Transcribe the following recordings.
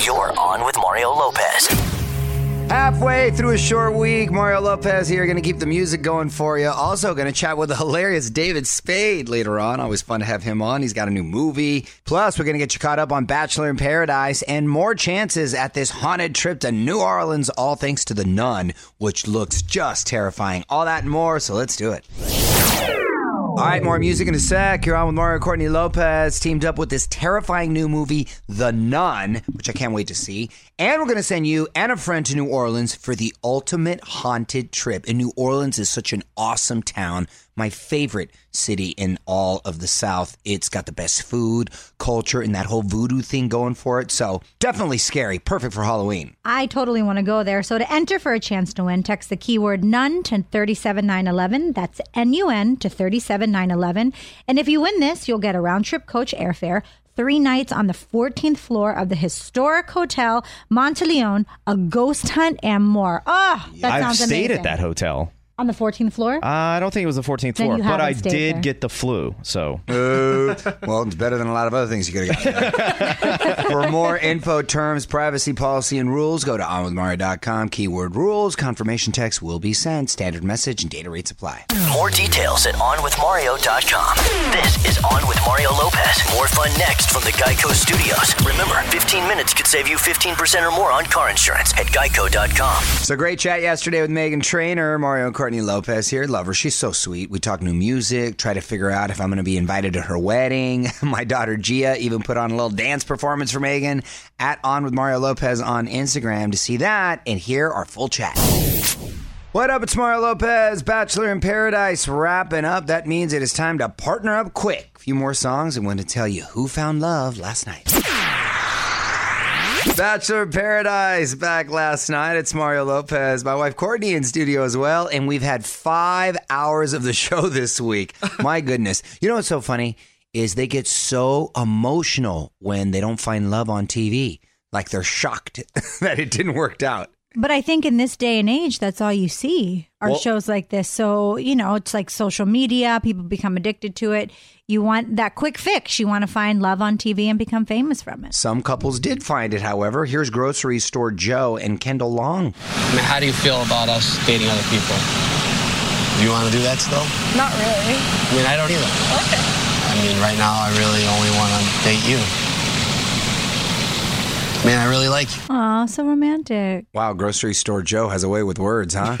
You're on with Mario Lopez. Halfway through a short week, Mario Lopez here, going to keep the music going for you. Also, going to chat with the hilarious David Spade later on. Always fun to have him on. He's got a new movie. Plus, we're going to get you caught up on Bachelor in Paradise and more chances at this haunted trip to New Orleans, all thanks to The Nun, which looks just terrifying. All that and more, so let's do it. All right, more music in a sec. You're on with Mario Courtney Lopez, teamed up with this terrifying new movie, The Nun, which I can't wait to see. And we're going to send you and a friend to New Orleans for the ultimate haunted trip. And New Orleans is such an awesome town, my favorite city in all of the South. It's got the best food, culture, and that whole voodoo thing going for it. So definitely scary, perfect for Halloween. I totally want to go there. So to enter for a chance to win, text the keyword nun to 37911. That's N U N to 37911. And if you win this, you'll get a round trip coach airfare, three nights on the 14th floor of the historic hotel Monteleone, a ghost hunt, and more. Oh, that I've sounds stayed at that hotel. On the 14th floor? Uh, I don't think it was the 14th Then floor, you but haven't I stayed did there. get the flu. So well, it's better than a lot of other things you could have gotten. For more info, terms, privacy policy, and rules, go to onwithmario.com. Keyword rules. Confirmation text will be sent. Standard message and data rates apply. More details at onwithmario.com. This is On with Mario Lopez. More fun next from the Geico Studios. Remember, 15 minutes could save you 15% or more on car insurance at geico.com. So great chat yesterday with Meghan Trainor, Mario and Courtney Lopez here. Love her. She's so sweet. We talk new music, try to figure out if I'm going to be invited to her wedding. My daughter Gia even put on a little dance performance for Meghan at On with Mario Lopez on Instagram to see that and hear our full chat. What up? It's Mario Lopez, Bachelor in Paradise, wrapping up. That means it is time to partner up quick. A few more songs and want to tell you who found love last night. Bachelor Paradise back last night. It's Mario Lopez, my wife Courtney in studio as well, and we've had five hours of the show this week. My goodness, you know what's so funny is they get so emotional when they don't find love on TV, like they're shocked that it didn't work out. But I think in this day and age, that's all you see are Well- shows like this. So, you know, it's like social media, people become addicted to it. You want that quick fix. You want to find love on TV and become famous from it. Some couples did find it, however. Here's grocery store Joe and Kendall Long. I mean, how do you feel about us dating other people? You want to do that still? Not really. I mean, I don't either. Okay. I mean, right now, I really only want to date you. I mean, I really like you. Aw, so romantic. Wow, grocery store Joe has a way with words, huh?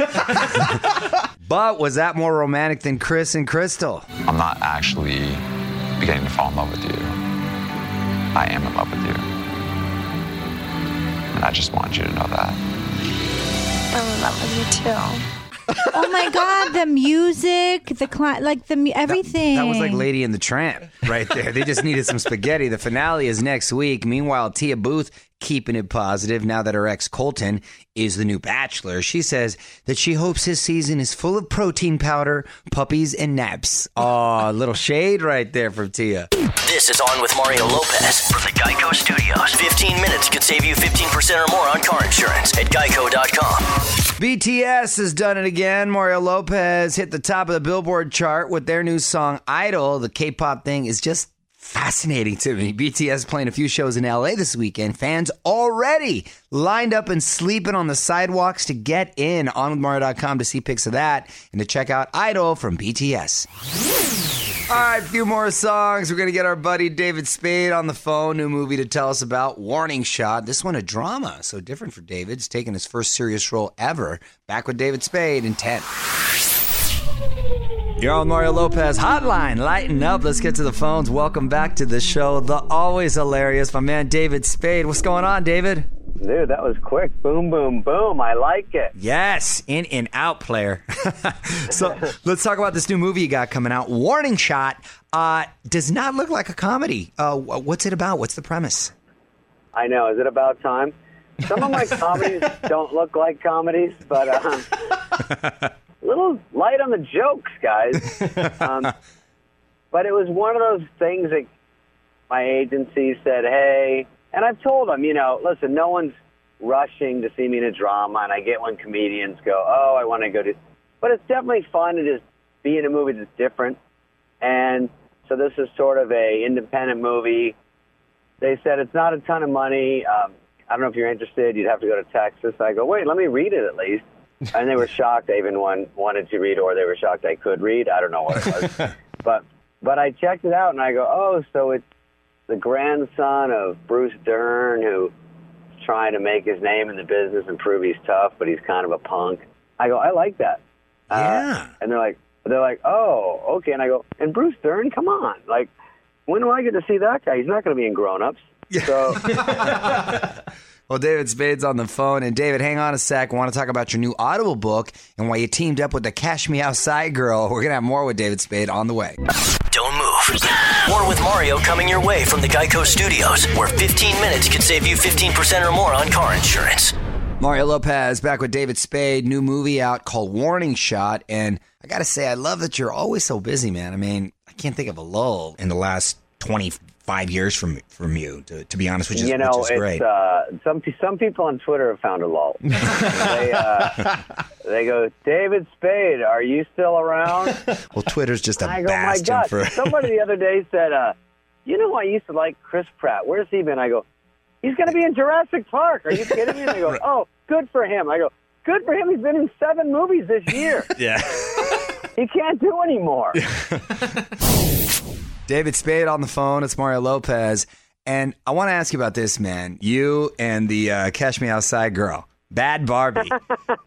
but was that more romantic than Chris and Krystal? I'm not actually beginning to fall in love with you. I am in love with you. And I just want you to know that. I'm in love with you too. Oh my God, the music, the cli- like the mu- everything. That was like Lady and the Tramp right there. They just needed some spaghetti. The finale is next week. Meanwhile, Tia Booth keeping it positive now that her ex Colton is the new bachelor. She says that she hopes his season is full of protein powder, puppies, and naps. Oh, a little shade right there from Tia. This is On with Mario Lopez from the Geico Studios. 15 minutes could save you 15% or more on car insurance at geico.com. BTS has done it again. Mario Lopez hit the top of the Billboard chart with their new song Idol. The K pop thing is just fascinating to me. BTS playing a few shows in LA this weekend. Fans already lined up and sleeping on the sidewalks to get in. OnWithMario.com to see pics of that and to check out Idol from BTS. All right, a few more songs. We're going to get our buddy David Spade on the phone. New movie to tell us about Warning Shot. This one a drama, so different for David. He's taking his first serious role ever. Back with David Spade in 10. You're on Mario Lopez Hotline. Lighten up. Let's get to the phones. Welcome back to the show. The always hilarious, my man David Spade. What's going on, David? Dude, that was quick. Boom, boom, boom. I like it. Yes, in and out player. so let's talk about this new movie you got coming out. Warning Shot uh, does not look like a comedy. Uh, what's it about? What's the premise? I know. Is it about time? Some of my comedies don't look like comedies, but um, little light on the jokes, guys. Um, but it was one of those things that my agency said, hey, and I've told them, you know, listen, no one's rushing to see me in a drama, and I get when comedians go, oh, I want to go to, but it's definitely fun to just be in a movie that's different. And so this is sort of a independent movie. They said it's not a ton of money. Um, I don't know if you're interested. You'd have to go to Texas. I go, wait, let me read it at least. And they were shocked I even one, wanted to read, or they were shocked I could read. I don't know what it was. but but I checked it out, and I go, oh, so it's the grandson of Bruce Dern who's trying to make his name in the business and prove he's tough, but he's kind of a punk. I go, I like that. Yeah. Uh, and they're like, they're like, oh, okay. And I go, and Bruce Dern, come on, like, when do I get to see that guy? He's not going to be in Grown Ups. So Well, David Spade's on the phone. And David, hang on a sec. I want to talk about your new Audible book and why you teamed up with the Cash Me Outside girl. We're going to have more with David Spade on the way. Don't move. More with Mario coming your way from the Geico Studios, where 15 minutes could save you 15% or more on car insurance. Mario Lopez back with David Spade. New movie out called Warning Shot. And I got to say, I love that you're always so busy, man. I mean, I can't think of a lull in the last 25 years from from you, to, to be honest, which is, you know, which is great. uh, some some people on Twitter have found a lull. they uh, they go, David Spade, are you still around? well, Twitter's just a I go, my God. for. Somebody the other day said, uh, you know, I used to like Chris Pratt. Where's he been? I go, he's going to be in Jurassic Park. Are you kidding me? And they go, oh, good for him. I go, good for him. He's been in seven movies this year. yeah. he can't do anymore. David Spade on the phone. It's Mario Lopez. And I want to ask you about this, man. You and the uh, Cash Me Outside girl, Bhad Bhabie.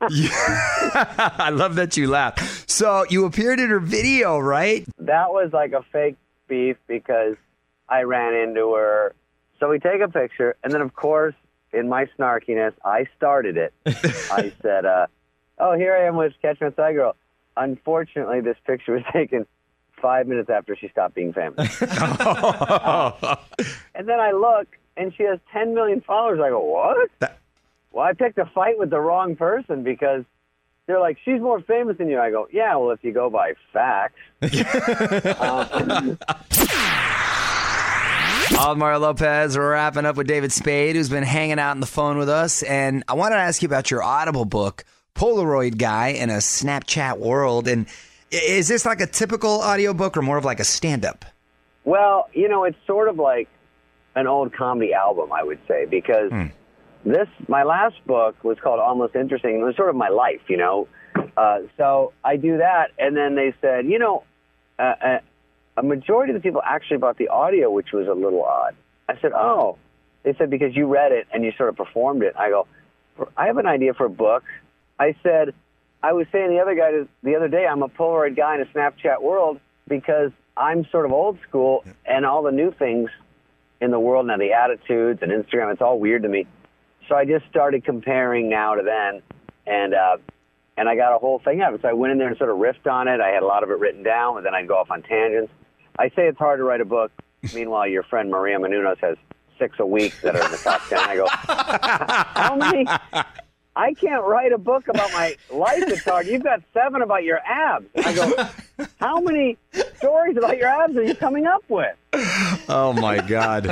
I love that you laugh. So you appeared in her video, right? that was like a fake beef because I ran into her. So we take a picture, and then of course, in my snarkiness, I started it. I said, uh, "Oh, here I am with Catch Me Outside Girl." Unfortunately, this picture was taken five minutes after she stopped being famous. and then I look, and she has 10 million followers. I go, "What?" well, I picked a fight with the wrong person because. They're like, she's more famous than you. I go, yeah, well, if you go by facts. Um, All Mario Lopez. We're wrapping up with David Spade, who's been hanging out on the phone with us. And I wanted to ask you about your Audible book, Polaroid Guy in a Snapchat World. And i- is this like a typical audiobook or more of like a stand up? Well, you know, it's sort of like an old comedy album, I would say, because this my last book was called Almost Interesting. It was sort of my life, you know. Uh, so I do that, and then they said, you know, uh, uh, a majority of the people actually bought the audio, which was a little odd. I said, oh, they said because you read it and you sort of performed it. I go, I have an idea for a book. I said, I was saying the other guy the other day, I'm a Polaroid guy in a Snapchat world because I'm sort of old school and all the new things in the world now, the attitudes and Instagram, it's all weird to me. So I just started comparing now to then, and uh, and I got a whole thing out of it. So I went in there and sort of riffed on it. I had a lot of it written down, and then I'd go off on tangents. I say it's hard to write a book. Meanwhile, your friend Maria Menounos has six a week that are in the top ten. I go, how many? I can't write a book about my life. It's hard. You've got seven about your abs. I go, how many stories about your abs are you coming up with? Oh my God.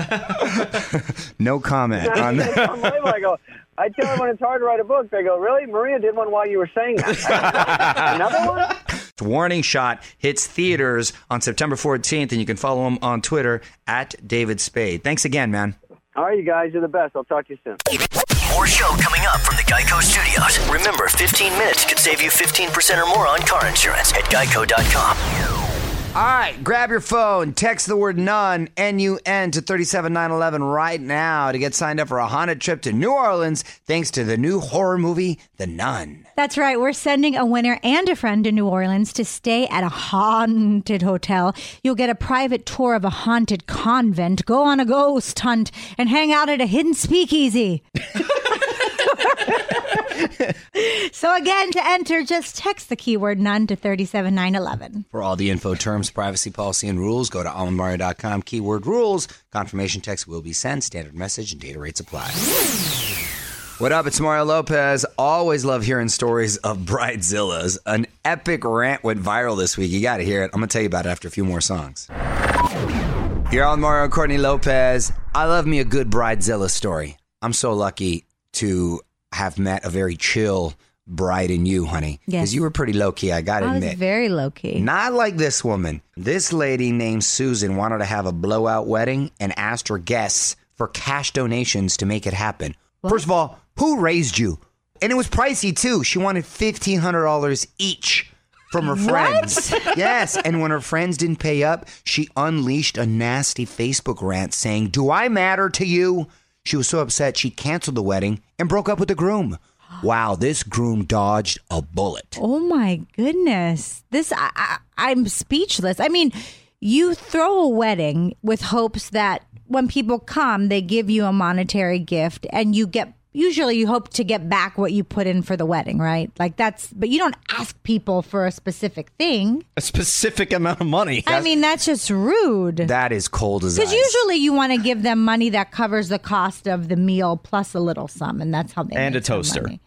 no comment on that. I go, I tell everyone it's hard to write a book. They go, really? Maria did one while you were saying that. Another one? Warning Shot hits theaters on September 14th, and you can follow him on Twitter at David Spade. Thanks again, man. All right, you guys, you're the best. I'll talk to you soon. More show coming up from the Geico Studios. Remember, 15 minutes could save you 15% or more on car insurance at geico.com. All right, grab your phone, text the word nun, N U N, to 37911 right now to get signed up for a haunted trip to New Orleans thanks to the new horror movie, The Nun. That's right. We're sending a winner and a friend to New Orleans to stay at a haunted hotel. You'll get a private tour of a haunted convent, go on a ghost hunt, and hang out at a hidden speakeasy. so again, to enter, just text the keyword nun to 37911. For all the info, terms, privacy policy, and rules, go to allenmario.com, keyword rules. Confirmation text will be sent, standard message, and data rates apply. What up? It's Mario Lopez. Always love hearing stories of bridezillas. An epic rant went viral this week. You got to hear it. I'm going to tell you about it after a few more songs. You're on Mario Courtney Lopez. I love me a good bridezilla story. I'm so lucky to have met a very chill bride in you, honey. Yes. Because you were pretty low key, I got to I was admit. very low key. Not like this woman. This lady named Susan wanted to have a blowout wedding and asked her guests for cash donations to make it happen. First of all, who raised you? And it was pricey too. She wanted fifteen hundred dollars each from her friends. yes, and when her friends didn't pay up, she unleashed a nasty Facebook rant saying, "Do I matter to you?" She was so upset she canceled the wedding and broke up with the groom. Wow, this groom dodged a bullet. Oh my goodness. This I, I I'm speechless. I mean, you throw a wedding with hopes that when people come, they give you a monetary gift and you get usually you hope to get back what you put in for the wedding, right? Like that's but you don't ask people for a specific thing. A specific amount of money. I mean, that's just rude. That is cold as Because usually you want to give them money that covers the cost of the meal plus a little sum, and that's how they And a toaster. money.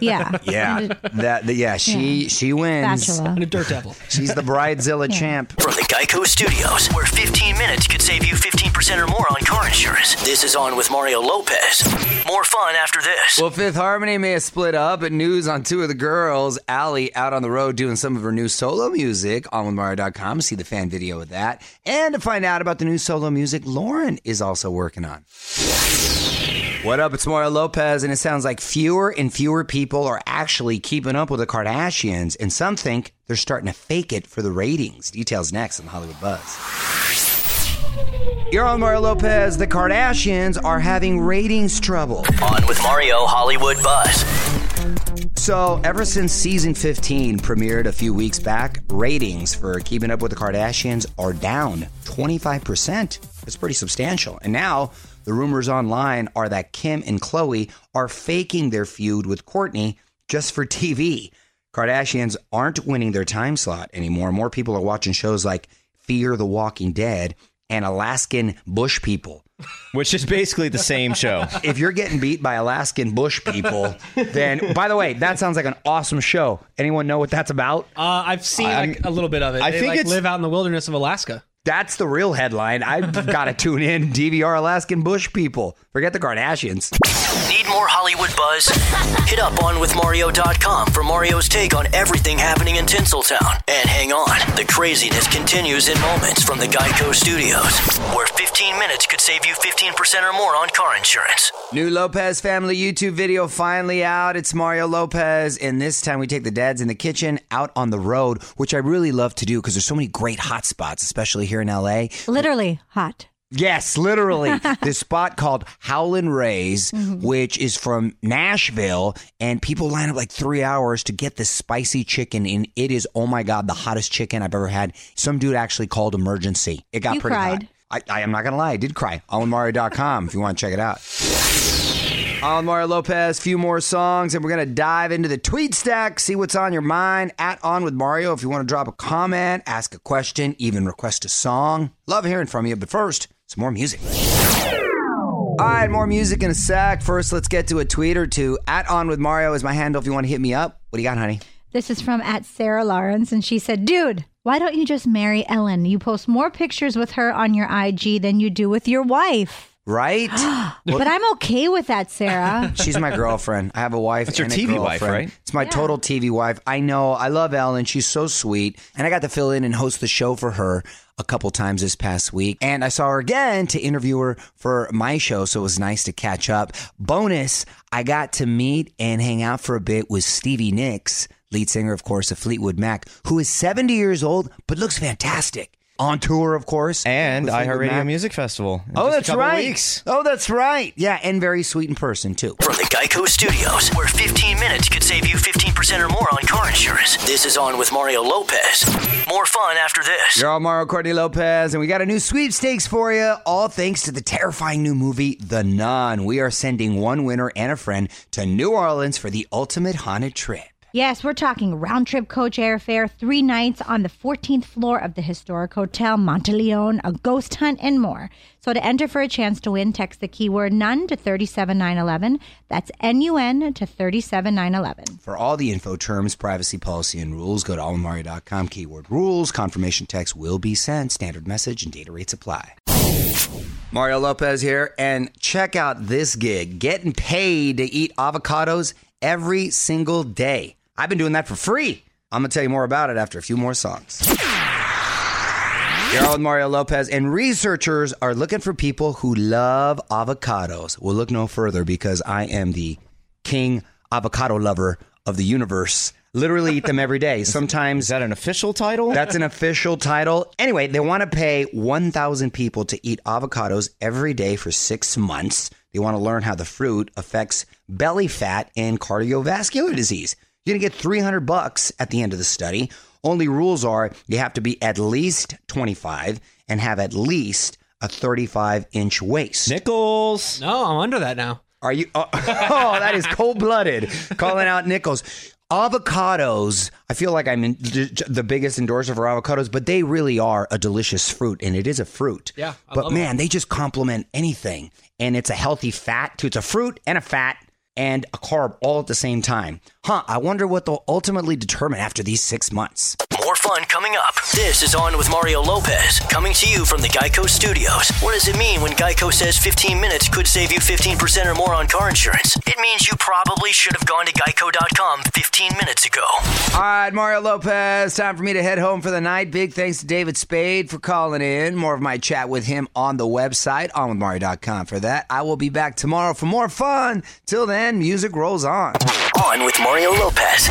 Yeah, yeah, that the, yeah, she she wins. Spatula. And a dirt devil. She's the bridezilla champ. From the Geico Studios, where 15 minutes could save you 15% or more on car insurance. This is On with Mario Lopez. More fun after this. Well, Fifth Harmony may have split up, but news on two of the girls. Ally out on the road doing some of her new solo music. OnWithMario.com. See the fan video of that. And to find out about the new solo music Lauren is also working on. What up? It's Mario Lopez, and it sounds like fewer and fewer people are actually keeping up with the Kardashians, and some think they're starting to fake it for the ratings. Details next on the Hollywood Buzz. You're on Mario Lopez. The Kardashians are having ratings trouble. On with Mario Hollywood Buzz. So, ever since season 15 premiered a few weeks back, ratings for Keeping Up with the Kardashians are down 25%. It's pretty substantial. And now, the rumors online are that Kim and Khloe are faking their feud with Kourtney just for TV. Kardashians aren't winning their time slot anymore. More people are watching shows like Fear the Walking Dead and Alaskan Bush People. Which is basically the same show. If you're getting beat by Alaskan Bush people, then by the way, that sounds like an awesome show. Anyone know what that's about? Uh, I've seen I'm- like a little bit of it. I they think like, it's- live out in the wilderness of Alaska. That's the real headline. I've got to tune in. DVR Alaskan Bush people. Forget the Kardashians. Need more Hollywood buzz? Hit up onwithmario.com for Mario's take on everything happening in Tinseltown. And hang on, the craziness continues in moments from the Geico Studios, where 15 minutes could save you 15% or more on car insurance. New Lopez family YouTube video finally out. It's Mario Lopez, and this time we take the dads in the kitchen out on the road, which I really love to do because there's so many great hot spots, especially here in LA. literally hot. Yes, literally. this spot called Howlin' Ray's, mm-hmm. which is from Nashville, and people line up like three hours to get this spicy chicken, and it is, oh my God, the hottest chicken I've ever had. Some dude actually called emergency. It got You pretty cried. hot. I, I am not going to lie, I did cry. OnWithMario.com if you want to check it out. On Mario Lopez, few more songs, and we're going to dive into the tweet stack, see what's on your mind at On With Mario. If you want to drop a comment, ask a question, even request a song, love hearing from you. But first, some more music. All right, more music in a sec. First, let's get to a tweet or two. At On With Mario is my handle if you want to hit me up. What do you got, honey? This is from at Sarah Lawrence, and she said, "Dude, why don't you just marry Ellen? You post more pictures with her on your IG than you do with your wife." Right? But I'm okay with that, Sarah. She's my girlfriend. I have a wife. It's your and a TV wife, right? It's my total TV wife. I know. I love Ellen. She's so sweet. And I got to fill in and host the show for her a couple times this past week. And I saw her again to interview her for my show. So it was nice to catch up. Bonus, I got to meet and hang out for a bit with Stevie Nicks, lead singer, of course, of Fleetwood Mac, who is 70 years old, but looks fantastic. On tour, of course. And iHeartRadio Music Festival. in Oh, just that's couple right. Weeks. Oh, that's right. Yeah, and very sweet in person, too. From the Geico Studios, where 15 minutes could save you 15% or more on car insurance. This is On with Mario Lopez. More fun after this. You're all Mario Courtney Lopez, and we got a new sweepstakes for you, all thanks to the terrifying new movie, The Nun. We are sending one winner and a friend to New Orleans for the ultimate haunted trip. Yes, we're talking round trip coach airfare, three nights on the 14th floor of the historic Hotel Monteleone, a ghost hunt, and more. So to enter for a chance to win, text the keyword nun to 37911. That's N U N to 37911. For all the info, terms, privacy policy, and rules, go to allmario.com, keyword rules. Confirmation text will be sent. Standard message and data rates apply. Mario Lopez here, and check out this gig getting paid to eat avocados every single day. I've been doing that for free. I'm going to tell you more about it after a few more songs. You're on with Mario Lopez, and researchers are looking for people who love avocados. We'll look no further because I am the king avocado lover of the universe. Literally eat them every day. Sometimes Is that an official title? That's an official title. Anyway, they want to pay 1,000 people to eat avocados every day for six months. They want to learn how the fruit affects belly fat and cardiovascular disease. You're going to get 300 bucks at the end of the study. Only rules are you have to be at least 25 and have at least a 35 inch waist. Nichols. No, I'm under that now. Are you? Oh, oh, that is cold blooded. Calling out Nichols. Avocados. I feel like I'm in, the biggest endorser for avocados, but they really are a delicious fruit, and it is a fruit. Yeah, I but love man, they just complement anything, and it's a healthy fat too. It's a fruit and a fat and a carb all at the same time. Huh? I wonder what they'll ultimately determine after these six months. Fun coming up. This is On with Mario Lopez, coming to you from the Geico Studios. What does it mean when Geico says 15 minutes could save you 15% or more on car insurance? It means you probably should have gone to geico.com 15 minutes ago. All right, Mario Lopez, time for me to head home for the night. Big thanks to David Spade for calling in. More of my chat with him on the website, onwithmario.com for that. I will be back tomorrow for more fun. Till then, music rolls on. On with Mario Lopez.